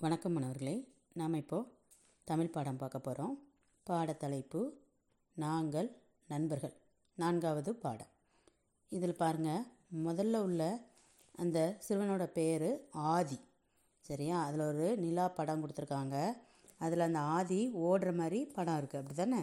வணக்கம் மாணவர்களே நாம் இப்போது தமிழ் பாடம் பார்க்க போகிறோம் பாடத்தலைப்பு நாங்கள் நண்பர்கள். நான்காவது பாடம். இதில் பாருங்கள் முதல்ல உள்ள அந்த சிறுவனோட பேர் ஆதி. சரியா? அதில் ஒரு நிலா படம் கொடுத்துருக்காங்க. அதில் அந்த ஆதி ஓடுற மாதிரி படம் இருக்குது அப்படி தானே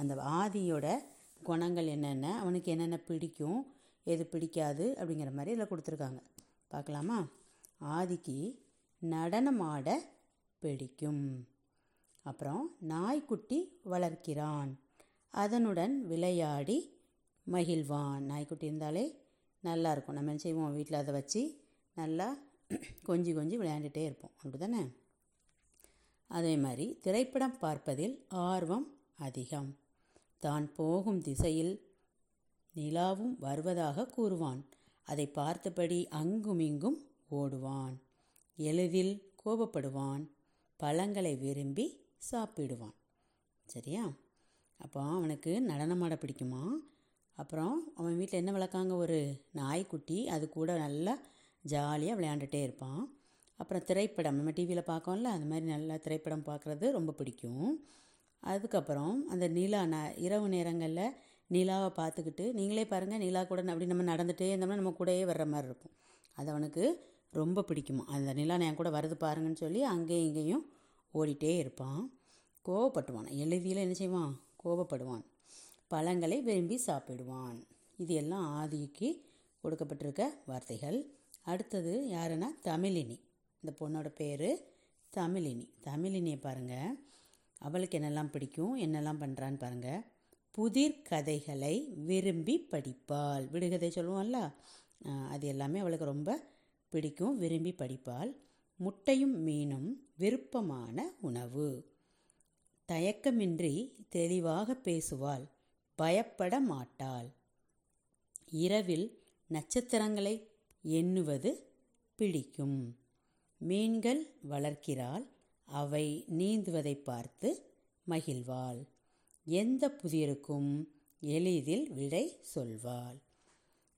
அந்த ஆதியோட குணங்கள் என்னென்ன? அவனுக்கு என்னென்ன பிடிக்கும்? எது பிடிக்காது? அப்படிங்கிற மாதிரி இதில் கொடுத்துருக்காங்க. பார்க்கலாமா? ஆதிக்கு நடனமாட பிடிக்கும். அப்புறம் நாய்க்குட்டி வளர்க்கிறான். அதனுடன் விளையாடி மகிழ்வான். நாய்க்குட்டி இருந்தாலே நல்லா இருக்கும். நம்ம என்ன செய்வோம்? வீட்டில் அதை வச்சு நல்லா கொஞ்சி கொஞ்சி விளையாண்டுட்டே இருப்போம். அப்படி தானே அதே மாதிரி திரைப்படம் பார்ப்பதில் ஆர்வம் அதிகம். தான் போகும் திசையில் நிலாவும் வருவதாக கூறுவான். அதை பார்த்தபடி அங்குமிங்கும் ஓடுவான். எளிதில் கோபப்படுவான் பழங்களை விரும்பி சாப்பிடுவான். சரியா? அப்போ அவனுக்கு நடனமாட பிடிக்குமா? அப்புறம் அவன் வீட்டில் என்ன வளர்க்காங்க? ஒரு நாய்க்குட்டி அது கூட நல்லா ஜாலியாக விளையாண்டுட்டே இருப்பான். அப்புறம் திரைப்படம் நம்ம டிவியில் பார்க்கோம்ல அந்த மாதிரி நல்லா திரைப்படம் பார்க்குறது ரொம்ப பிடிக்கும். அதுக்கப்புறம் அந்த நிலா ந இரவு நேரங்களில் நிலாவை பார்த்துக்கிட்டு நீங்களே பாருங்கள் நிலா கூட அப்படி நம்ம நடந்துகிட்டே இருந்தோம்னா நம்ம கூடயே வர்ற மாதிரி இருக்கும். அது அவனுக்கு ரொம்ப பிடிக்குமா? அந்த நிலா என் கூட வருது பாருங்கன்னு சொல்லி அங்கேயும் இங்கேயும் ஓடிட்டே இருப்பான். கோவப்பட்டுவான். எழுதியில் என்ன செய்வான்? கோபப்படுவான் பழங்களை விரும்பி சாப்பிடுவான். இது எல்லாம் ஆதிக்கு கொடுக்கப்பட்டிருக்க வார்த்தைகள். அடுத்தது யாருன்னா? தமிழினி. இந்த பொண்ணோட பேர் தமிழினி. தமிழினியை பாருங்கள் அவளுக்கு என்னெல்லாம் பிடிக்கும்? என்னெல்லாம் பண்ணுறான்னு பாருங்கள் புதிர் கதைகளை விரும்பி படிப்பாள். விடுகதை சொல்லுவோம்ல? அது எல்லாமே அவளுக்கு ரொம்ப பிடிக்கும் விரும்பி படிப்பாள். முட்டையும் மீனும் விருப்பமான உணவு. தயக்கமின்றி தெளிவாக பேசுவாள். பயப்பட மாட்டாள். இரவில் நட்சத்திரங்களை எண்ணுவது பிடிக்கும். மீன்கள் வளர்க்கிறாள். அவை நீந்துவதை பார்த்து மகிழ்வாள். எந்த புதிருக்கும் எளிதில் விடை சொல்வாள்.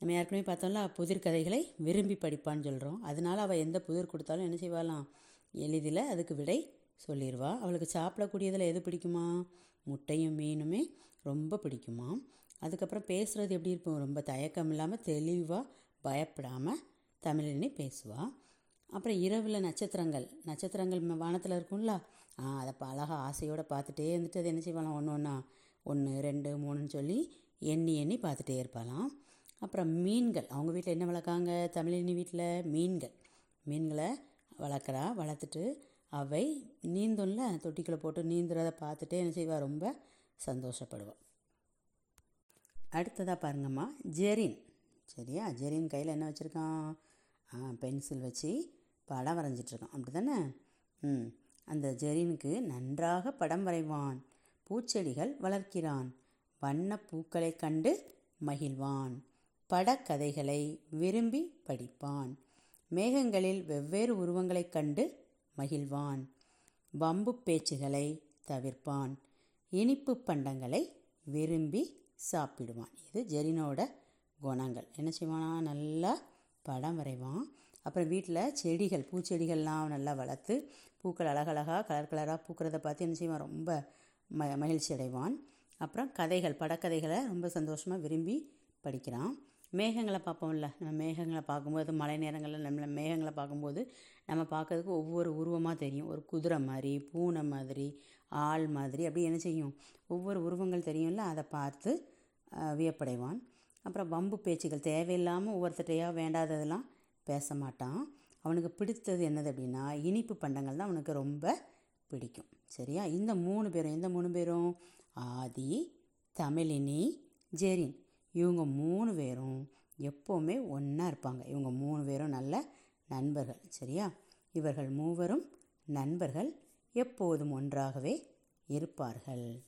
நம்ம ஏற்கனவே பார்த்தோம்ல புதிர் கதைகளை விரும்பி படிப்பான்னு சொல்கிறோம் அதனால் அவள் எந்த புதிர் கொடுத்தாலும் என்ன செய்வாளாம்? எளிதில் அதுக்கு விடை சொல்லிடுவா அவளுக்கு சாப்பிடக்கூடியதில் எது பிடிக்குமா? முட்டையும் மீனுமே ரொம்ப பிடிக்குமா? அதுக்கப்புறம் பேசுகிறது எப்படி இருக்கும்? ரொம்ப தயக்கம் இல்லாமல் தெளிவாக பயப்படாமல் தமிழினே பேசுவாள் அப்புறம் இரவில் நட்சத்திரங்கள். நட்சத்திரங்கள் வானத்தில் இருக்கும்ல. ஆ அதை அழகாக ஆசையோடு பார்த்துட்டே இருந்துட்டு அது என்ன செய்வாளாம்? ஒன்று ஒன்றா ஒன்று ரெண்டு மூணுன்னு சொல்லி எண்ணி எண்ணி பார்த்துட்டே இருப்பாளாம். அப்புறம் மீன்கள். அவங்க வீட்டில் என்ன வளர்க்காங்க? தமிழினி வீட்டில் மீன்கள். மீன்களை வளர்க்குறா. வளர்த்துட்டு அவை நீந்தும்ல தொட்டிக்குள்ளே போட்டு நீந்துறதை பார்த்துட்டே என்ன செய்வாள் ரொம்ப சந்தோஷப்படுவாள் அடுத்ததாக பாருங்கம்மா ஜெரின். சரியா? ஜெரின் கையில் என்ன வச்சுருக்கான்? பென்சில் வச்சு படம் வரைஞ்சிட்ருக்கான் அப்படி தானே ம். அந்த ஜெரினுக்கு நன்றாக படம் வரைவான். பூச்செடிகள் வளர்க்கிறான். வண்ண பூக்களை கண்டு மகிழ்வான். படக்கதைகளை விரும்பி படிப்பான். மேகங்களில் வெவ்வேறு உருவங்களைக் கண்டு மகிழ்வான். வம்பு பேச்சுகளை தவிர்ப்பான். இனிப்பு பண்டங்களை விரும்பி சாப்பிடுவான். இது ஜெரினோட குணங்கள். என்ன செய்வானா? நல்லா படம் வரைவான். அப்புறம் வீட்டில் செடிகள் பூச்செடிகள்லாம் நல்லா வளர்த்து பூக்கள் அழகழகாக கலர் கலராக பூக்கிறத பார்த்து என்ன செய்வான்? ரொம்ப ம மகிழ்ச்சி அடைவான் அப்புறம் கதைகள் படக்கதைகளை ரொம்ப சந்தோஷமாக விரும்பி படிக்கிறான். மேகங்களை பார்ப்போம்ல. நம்ம மேகங்களை பார்க்கும்போது மழை நேரங்களில் நம்மளை மேகங்களை பார்க்கும்போது நம்ம பார்க்கறதுக்கு ஒவ்வொரு உருவமாக தெரியும். ஒரு குதிரை மாதிரி பூனை மாதிரி ஆள் மாதிரி அப்படி என்ன செய்யும்? ஒவ்வொரு உருவங்கள் தெரியும்ல அதை பார்த்து வியப்படைவான். அப்புறம் வம்பு பேச்சுகள் தேவையில்லாமல் ஒவ்வொருத்தட்டையாக வேண்டாததெல்லாம் பேச மாட்டான். அவனுக்கு பிடித்தது என்னது அப்படின்னா இனிப்பு பண்டங்கள் தான் அவனுக்கு ரொம்ப பிடிக்கும். சரியா? இந்த மூணு பேரும் எந்த மூணு பேரும்? ஆதி தமிழினி ஜெரின். இவங்க மூணு பேரும் எப்போவுமே ஒன்றா இருப்பாங்க. இவங்க மூணு பேரும் நல்ல நண்பர்கள் சரியா? இவர்கள் மூவரும் நண்பர்கள் எப்போதும் ஒன்றாகவே இருப்பார்கள்.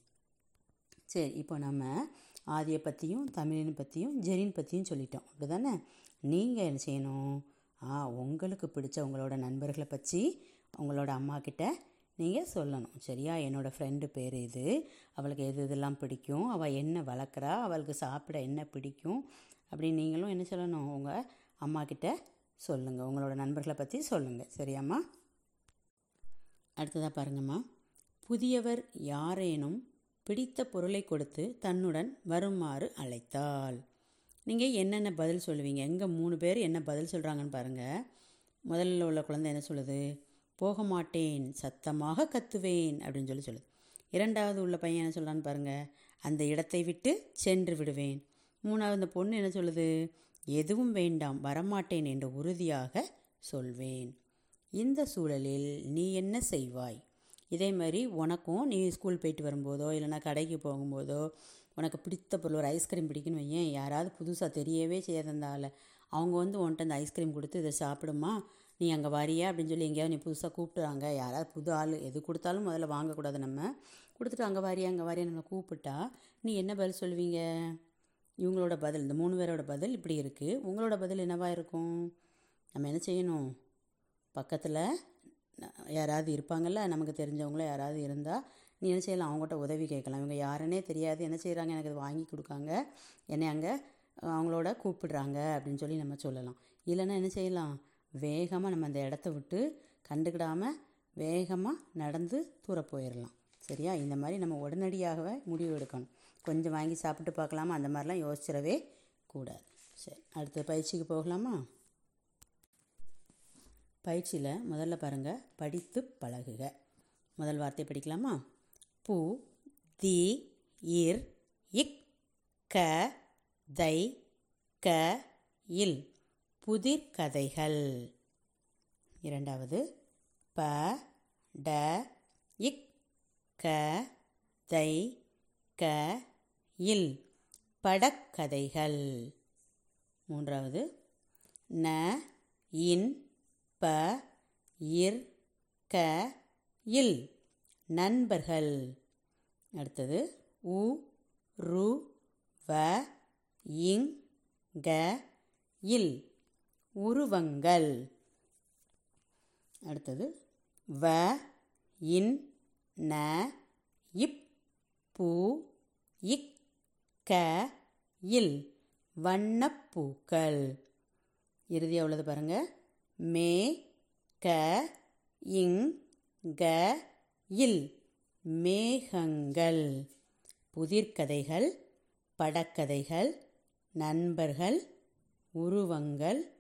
சரி இப்போ நம்ம ஆதியை பற்றியும் தமிழின் பற்றியும் ஜெரின் பற்றியும் சொல்லிட்டோம். அப்படி தானே நீங்கள் என்ன செய்யணும்? ஆ உங்களுக்கு பிடிச்ச உங்களோட நண்பர்களை பற்றி உங்களோட அம்மா கிட்ட நீங்கள் சொல்லணும். சரியா? என்னோடய ஃப்ரெண்டு பேர் இது. அவளுக்கு எது இதெல்லாம் பிடிக்கும்? அவள் என்ன வளர்க்குறா? அவளுக்கு சாப்பிட என்ன பிடிக்கும்? அப்படின்னு நீங்களும் என்ன சொல்லணும்? உங்கள் அம்மாக்கிட்ட சொல்லுங்கள் உங்களோட நண்பர்களை பற்றி சொல்லுங்கள் சரியாம்மா? அடுத்ததாக பாருங்கம்மா. புதியவர் யாரேனும் பிடித்த பொருளை கொடுத்து தன்னுடன் வருமாறு அழைத்தாள் நீங்கள் என்னென்ன பதில் சொல்லுவீங்க? எங்கே மூணு பேர் என்ன பதில் சொல்கிறாங்கன்னு பாருங்கள் முதல்ல உள்ள குழந்தை என்ன சொல்லுது? போக மாட்டேன் சத்தமாக கத்துவேன் அப்படின்னு சொல்லி சொல்லுது. இரண்டாவது உள்ள பையன் என்ன சொல்கிறான்னு பாருங்கள் அந்த இடத்தை விட்டு சென்று விடுவேன். மூணாவது அந்த பொண்ணு என்ன சொல்லுது எதுவும் வேண்டாம் வரமாட்டேன் என்று உறுதியாக சொல்வேன். இந்த சூழலில் நீ என்ன செய்வாய்? இதே மாதிரி உனக்கும் நீ ஸ்கூல் போயிட்டு வரும்போதோ இல்லைனா கடைக்கு போகும்போதோ உனக்கு பிடித்த பொருள் ஒரு ஐஸ்கிரீம் பிடிக்குன்னு வையேன் யாராவது புதுசாக தெரியவே செய்யாதந்தால அவங்க வந்து உன்ட்ட அந்த ஐஸ்கிரீம் கொடுத்து இதை சாப்பிடுமா? நீ அங்கே வரியா? அப்படின்னு சொல்லி எங்கேயாவது நீ புதுசாக கூப்பிட்டுறாங்க யாராவது புது ஆள் எது கொடுத்தாலும் முதல்ல வாங்கக்கூடாது நம்ம. கொடுத்துட்டு அங்கே வாரியா அங்கே வாரியா? நம்ம கூப்பிட்டா நீ என்ன பதில் சொல்லுவீங்க? இவங்களோட பதில் இந்த மூணு பேரோட பதில் இப்படி இருக்குது உங்களோட பதில் என்னவா இருக்கும்? நம்ம என்ன செய்யணும்? பக்கத்தில் யாராவது இருப்பாங்கள்ல நமக்கு தெரிஞ்சவங்கள யாராவது இருந்தால் நீ என்ன செய்யலாம்? அவங்ககிட்ட உதவி கேட்கலாம். இவங்க யாருன்னே தெரியாது. என்ன செய்கிறாங்க எனக்கு இது வாங்கி கொடுக்காங்க. என்னை அங்கே அவங்களோட கூப்பிடுறாங்க அப்படின்னு சொல்லி நம்ம சொல்லலாம். இல்லைன்னா என்ன செய்யலாம்? வேகமாக நம்ம அந்த இடத்த விட்டு கண்டுக்கிடாமல் வேகமாக நடந்து தூர போயிடலாம் சரியா? இந்த மாதிரி நம்ம உடனடியாகவே முடிவு எடுக்கணும். கொஞ்சம் வாங்கி சாப்பிட்டு பார்க்கலாமா? அந்த மாதிரிலாம் யோசிச்சிடவே கூடாது. சரி அடுத்த பயிற்சிக்கு போகலாமா? பயிற்சியில் முதல்ல பாருங்கள் படித்து பழகுக. முதல் வார்த்தை படிக்கலாமா? பு தி இர் இக் க தை க இல். புதிர் கதைகள் இரண்டாவது ப ட இக் க தை க இல் படக்கதைகள். மூன்றாவது ந இன் ப இர் க இல் நண்பர்கள். அடுத்தது உ ரு வ இங் க இல் உருவங்கள். அடுத்தது வ இன் ந இப் பூ இக் க இல் வண்ணப்பூக்கள் இறுதியாக உள்ளது பாருங்கள் மே க இங் க இல் மேகங்கள். புதிர்கதைகள் படக்கதைகள் நண்பர்கள் உருவங்கள்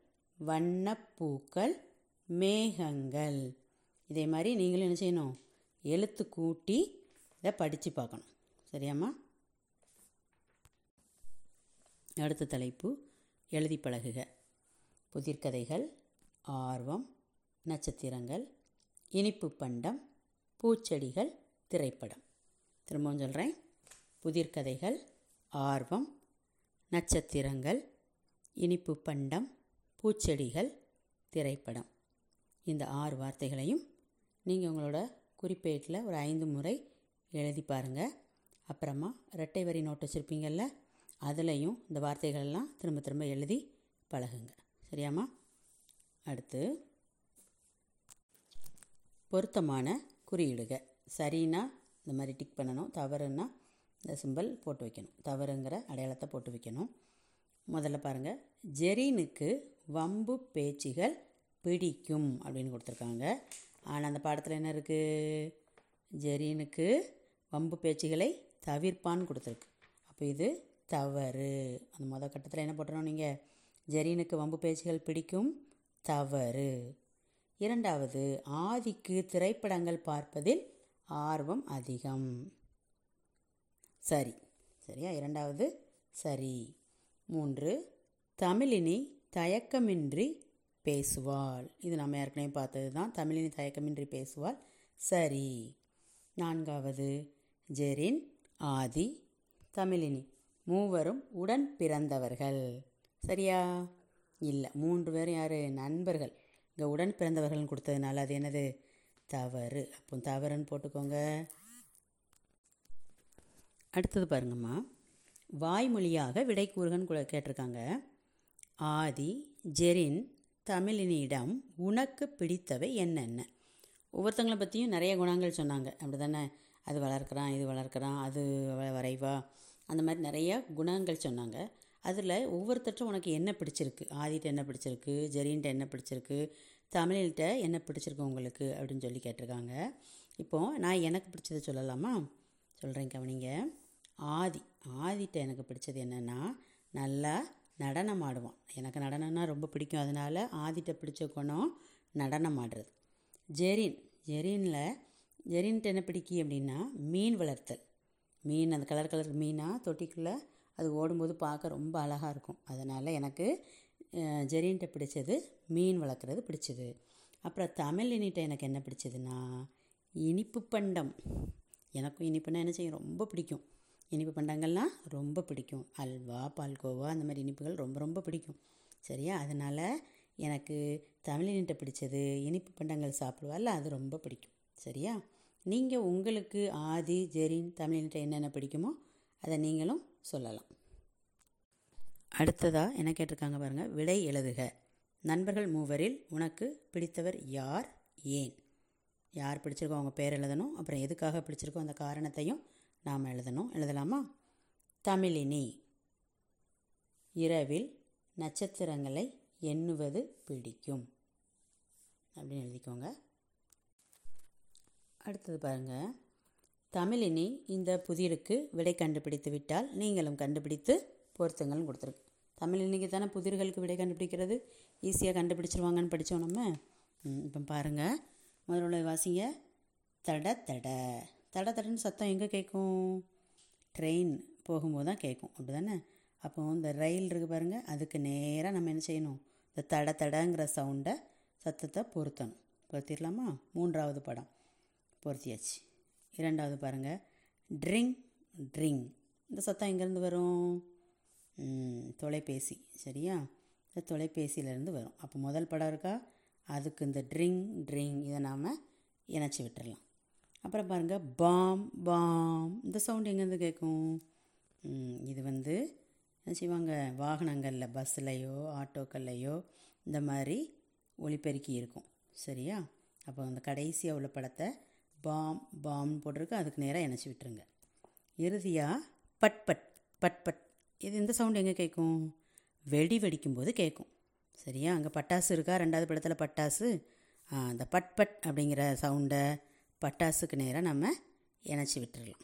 வண்ணப்பூக்கள் மேகங்கள். இதே மாதிரி நீங்களும் என்ன செய்யணும்? எழுத்து கூட்டி இதை படித்து பார்க்கணும். சரியாம்மா? அடுத்த தலைப்பு எழுதி பழகுக. புதிர்கதைகள் ஆர்வம் நட்சத்திரங்கள் இனிப்பு பண்டம் பூச்செடிகள் திரைப்படம். திரும்பவும் சொல்கிறேன் புதிர்கதைகள் ஆர்வம் நட்சத்திரங்கள் இனிப்பு பண்டம் பூச்செடிகள் திரைப்படம். இந்த ஆறு வார்த்தைகளையும் நீங்கள் உங்களோட குறிப்பேட்டில் ஒரு ஐந்து முறை எழுதி பாருங்கள் அப்புறமா ரெட்டை வரி நோட் வச்சுருப்பீங்கள்ல அதுலேயும் இந்த வார்த்தைகள்லாம் திரும்ப திரும்ப எழுதி பழகுங்க. சரியாம்மா? அடுத்து பொருத்தமான குறியீடுக. சரின்னா இந்த மாதிரி டிக் பண்ணணும் தவறுன்னா இந்த சிம்பல் போட்டு வைக்கணும். தவறுங்கிற அடையாளத்தை போட்டு வைக்கணும். முதல்ல பாருங்கள் ஜெரீனுக்கு வம்பு பேச்சுகள் பிடிக்கும் அப்படின்னு கொடுத்துருக்காங்க. ஆனால் அந்த பாடத்தில் என்ன இருக்குது ஜெரீனுக்கு வம்பு பேச்சுகளை தவிர்ப்பான்னு கொடுத்துருக்கு. அப்போ இது தவறு. அந்த மொதல் கட்டத்தில் என்ன போட்டுறோம் நீங்கள் ஜெரீனுக்கு வம்பு பேச்சுகள் பிடிக்கும் தவறு. இரண்டாவது ஆதிக்கு திரைப்படங்கள் பார்ப்பதில் ஆர்வம் அதிகம். சரி. சரியா? இரண்டாவது சரி. மூன்று தமிழினி தயக்கமின்றி பேசுவாள். இது நம்ம ஏற்கனவே பார்த்தது தான் தமிழினி தயக்கமின்றி பேசுவாள். சரி. நான்காவது. ஜெரின் ஆதி தமிழினி மூவரும் உடன் பிறந்தவர்கள். சரியா? இல்லை மூன்று பேரும் யார்? நண்பர்கள். இங்கே உடன் பிறந்தவர்கள்னு கொடுத்ததுனால அது என்னது? தவறு. அப்போ தவறுன்னு போட்டுக்கோங்க. அடுத்தது பாருங்கம்மா. வாய்மொழியாக விடை கூறுகன்னு கூட கேட்டிருக்காங்க. ஆதி ஜெரின் தமிழினிடம் உனக்கு பிடித்தவை என்னென்ன? ஒவ்வொருத்தங்களை பற்றியும் நிறைய குணங்கள் சொன்னாங்க. அப்படி தானே அது வளர்க்குறான் இது வளர்க்குறான் அது வரைவா? அந்த மாதிரி நிறைய குணங்கள் சொன்னாங்க. அதில் ஒவ்வொருத்தட்டும் உனக்கு என்ன பிடிச்சிருக்கு? ஆதிட்ட என்ன பிடிச்சிருக்கு? ஜெரீன்ட்ட என்ன பிடிச்சிருக்கு? தமிழ்கிட்ட என்ன பிடிச்சிருக்கு உங்களுக்கு? அப்படின்னு சொல்லி கேட்டிருக்காங்க. இப்போது நான் எனக்கு பிடிச்சதை சொல்லலாமா? சொல்கிறேன் கவனிங்க. ஆதி ஆதிட்ட எனக்கு பிடிச்சது என்னென்னா நல்லா நடனம் ஆடுவான் எனக்கு நடனம்னா ரொம்ப பிடிக்கும். அதனால் ஆதிட்ட பிடிச்ச குணம் நடனம் ஆடுறது ஜெரின். ஜெரினில் ஜெரின்ட்டு என்ன பிடிக்கும் அப்படின்னா மீன் வளர்த்தல். மீன் அந்த கலர் கலர் மீனாக தொட்டிக்குள்ளே அது ஓடும்போது பார்க்க ரொம்ப அழகாக இருக்கும். அதனால் எனக்கு அஹ், ஜெரின்ட்ட பிடிச்சது மீன் வளர்க்குறது பிடிச்சது. அப்புறம் தமிழினிட்ட எனக்கு என்ன பிடிச்சதுன்னா இனிப்பு பண்டம். எனக்கும் இனிப்புனா என்ன செய்யும்? ரொம்ப பிடிக்கும். இனிப்பு பண்டங்கள்லாம் ரொம்ப பிடிக்கும். அல்வா பால்கோவா அந்த மாதிரி இனிப்புகள் ரொம்ப ரொம்ப பிடிக்கும். சரியா? அதனால் எனக்கு தமிழினிட்ட பிடிச்சது இனிப்பு பண்டங்கள் சாப்பிடுவாள் அது ரொம்ப பிடிக்கும். சரியா? நீங்கள் உங்களுக்கு ஆதி ஜெரின் தமிழினிட்ட என்னென்ன பிடிக்குமோ அதை நீங்களும் சொல்லலாம். அடுத்ததாக என்ன கேட்டிருக்காங்க பாருங்கள் விடை எழுதுக. நண்பர்கள் மூவரில் உனக்கு பிடித்தவர் யார் ஏன்? யார் பிடிச்சிருக்கோ அவங்க பேர் எழுதணும். அப்புறம் எதுக்காக பிடிச்சிருக்கோ அந்த காரணத்தையும் நாம் எழுதணும். எழுதலாமா? தமிழினி. இரவில் நட்சத்திரங்களை எண்ணுவது பிடிக்கும். அப்படின்னு எழுதிக்கோங்க. அடுத்தது பாருங்கள் தமிழினி இந்த புதிருக்கு விடை கண்டுபிடித்து விட்டால் நீங்களும் கண்டுபிடித்து பொருத்தங்களும் கொடுத்துருக்கு தமிழினிக்கு தானே புதிர்களுக்கு விடை கண்டுபிடிக்கிறது? ஈஸியாக கண்டுபிடிச்சிருவாங்கன்னு படித்தோம் நம்ம. ம், இப்போ பாருங்கள் முதல்ல வாசிங்க. தட தட. தட தடன்னு சத்தம் எங்கே கேட்கும் ட்ரெயின் போகும்போது தான் கேட்கும் அப்படி தானே அப்போ இந்த ரயில் இருக்குது பாருங்கள் அதுக்கு நேராக நம்ம என்ன செய்யணும்? இந்த தட தடங்கிற சவுண்டை சத்தத்தை பொருத்தணும். பொருத்திடலாமா? மூன்றாவது படம். பொருத்தியாச்சு. இரண்டாவது பாருங்கள் ட்ரிங் ட்ரிங். இந்த சத்தம் எங்கேருந்து வரும்? தொலைபேசி. சரியா? இந்த தொலைபேசியிலேருந்து வரும். அப்போ முதல் படம் இருக்கா? அதுக்கு இந்த ட்ரிங் ட்ரிங் இதை நாம் இணைச்சி விட்டுடலாம் அப்புறம் பாருங்கள் பாம் பாம். இந்த சவுண்ட் எங்கேருந்து கேட்கும் இது வந்து என்ன செய்வாங்க? வாகனங்களில் பஸ்ஸுலையோ ஆட்டோக்கள்லையோ இந்த மாதிரி ஒளிப்பெருக்கி இருக்கும். சரியா? அப்போ அந்த கடைசியாக உள்ள படத்தை பாம் பாம்னு போட்டிருக்கு. அதுக்கு நேராக இணைச்சி விட்டுருங்க. இறுதியாக பட் பட் பட் பட். இது இந்த சவுண்ட் எங்கே கேட்கும் வெடி வெடிக்கும்போது கேட்கும் சரியா? அங்கே பட்டாசு இருக்கா? ரெண்டாவது படத்தில் பட்டாசு. அந்த பட் பட் அப்படிங்கிற சவுண்டை பட்டாசுக்கு நேராக நம்ம இணைச்சி விட்டுடலாம்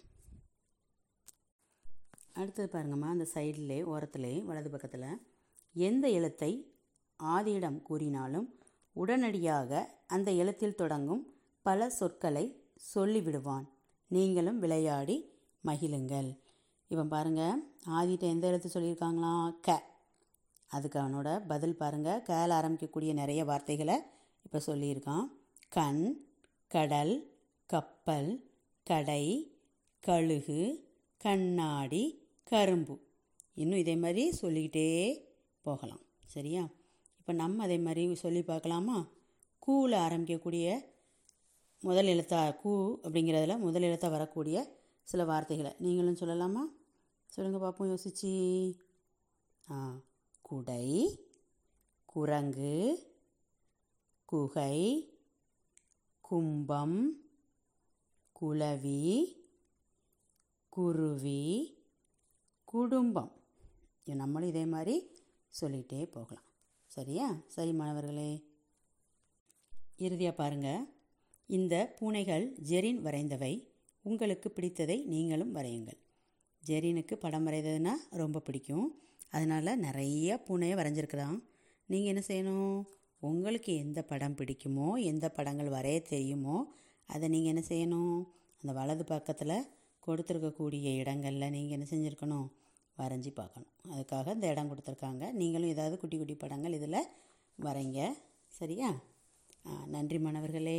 அடுத்தது பாருங்கம்மா அந்த சைட்லே ஓரத்துலே வலது பக்கத்தில் எந்த எழுத்தை ஆதியிடம் கூறினாலும் உடனடியாக அந்த எழுத்தில் தொடங்கும் பல சொற்களை சொல்லிவிடுவான். நீங்களும் விளையாடி மகிழுங்கள். இப்போ பாருங்க ஆதிட்ட எந்த எழுத்து சொல்லியிருக்காங்களாம் க. அதுக்கு அவனோட பதில் பாருங்கள் கேல ஆரம்பிக்கக்கூடிய நிறைய வார்த்தைகளை இப்போ சொல்லியிருக்கான். கண் கடல் கப்பல் கடை கழுகு கண்ணாடி கரும்பு. இன்னும் இதே மாதிரி சொல்லிக்கிட்டே போகலாம். சரியா? இப்போ நம்ம அதே மாதிரி சொல்லி பார்க்கலாமா? கூல ஆரம்பிக்கக்கூடிய முதல் எழுத்தா கூ அப்படிங்கிறதுல முதல் எழுத்தாக வரக்கூடிய சில வார்த்தைகளை. நீங்களும் சொல்லலாமா? சொல்லுங்கள் பார்ப்போம் யோசிச்சு. ஆ குடை குரங்கு குகை கும்பம் குளவி குருவி குடும்பம். நம்மளும் இதே மாதிரி சொல்லிகிட்டே போகலாம். சரியா? சரி மாணவர்களே. இறுதியாக பாருங்கள் இந்த பூனைகள் ஜெரின் வரைந்தவை. உங்களுக்கு பிடித்ததை நீங்களும் வரையுங்கள். ஜெரினுக்கு படம் வரைந்ததுன்னா ரொம்ப பிடிக்கும். அதனால் நிறைய பூனையை வரைஞ்சிருக்கிறான் நீங்கள் என்ன செய்யணும்? உங்களுக்கு எந்த படம் பிடிக்குமோ எந்த படங்கள் வரைய தெரியுமோ அதை நீங்கள் என்ன செய்யணும்? அந்த வலது பக்கத்தில் கொடுத்துருக்கக்கூடிய இடங்களில் நீங்கள் என்ன செஞ்சுருக்கணும்? வரைஞ்சி பார்க்கணும். அதுக்காக இந்த இடம் கொடுத்துருக்காங்க. நீங்களும் ஏதாவது குட்டி குட்டி படங்கள் இதில் வரைங்க. சரியா? நன்றி மாணவர்களே.